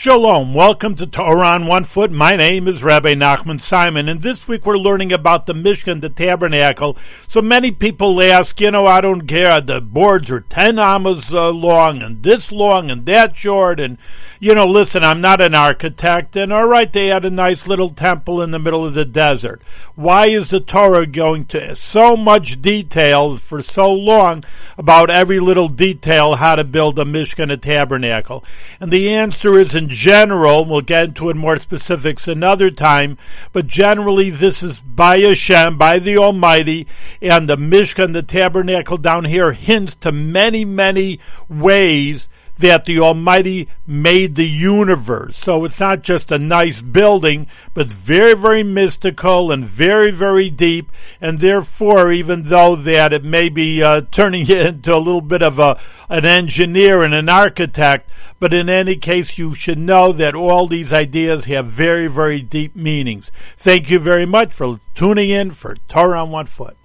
Shalom, welcome to Torah on One Foot. My name is Rabbi Nachman Simon, and this week we're learning about the Mishkan, the Tabernacle. So many people ask, you know, I don't care, the boards are 10 amas uh, long, and this long, and that short, and, you know, listen, I'm not an architect, and alright, they had a nice little temple in the middle of the desert. Why is the Torah going to so much detail for so long about every little detail how to build a Mishkan, a tabernacle? And the answer is in general, we'll get into it more specifics another time, but generally this is by Hashem, by the Almighty, and the Mishkan, the tabernacle down here hints to many, many ways that the Almighty made the universe. So it's not just a nice building, but very, very mystical and very, very deep. And therefore, even though that it may be uh, turning you into a little bit of a an engineer and an architect, but in any case, you should know that all these ideas have very, very deep meanings. Thank you very much for tuning in for Torah on One Foot.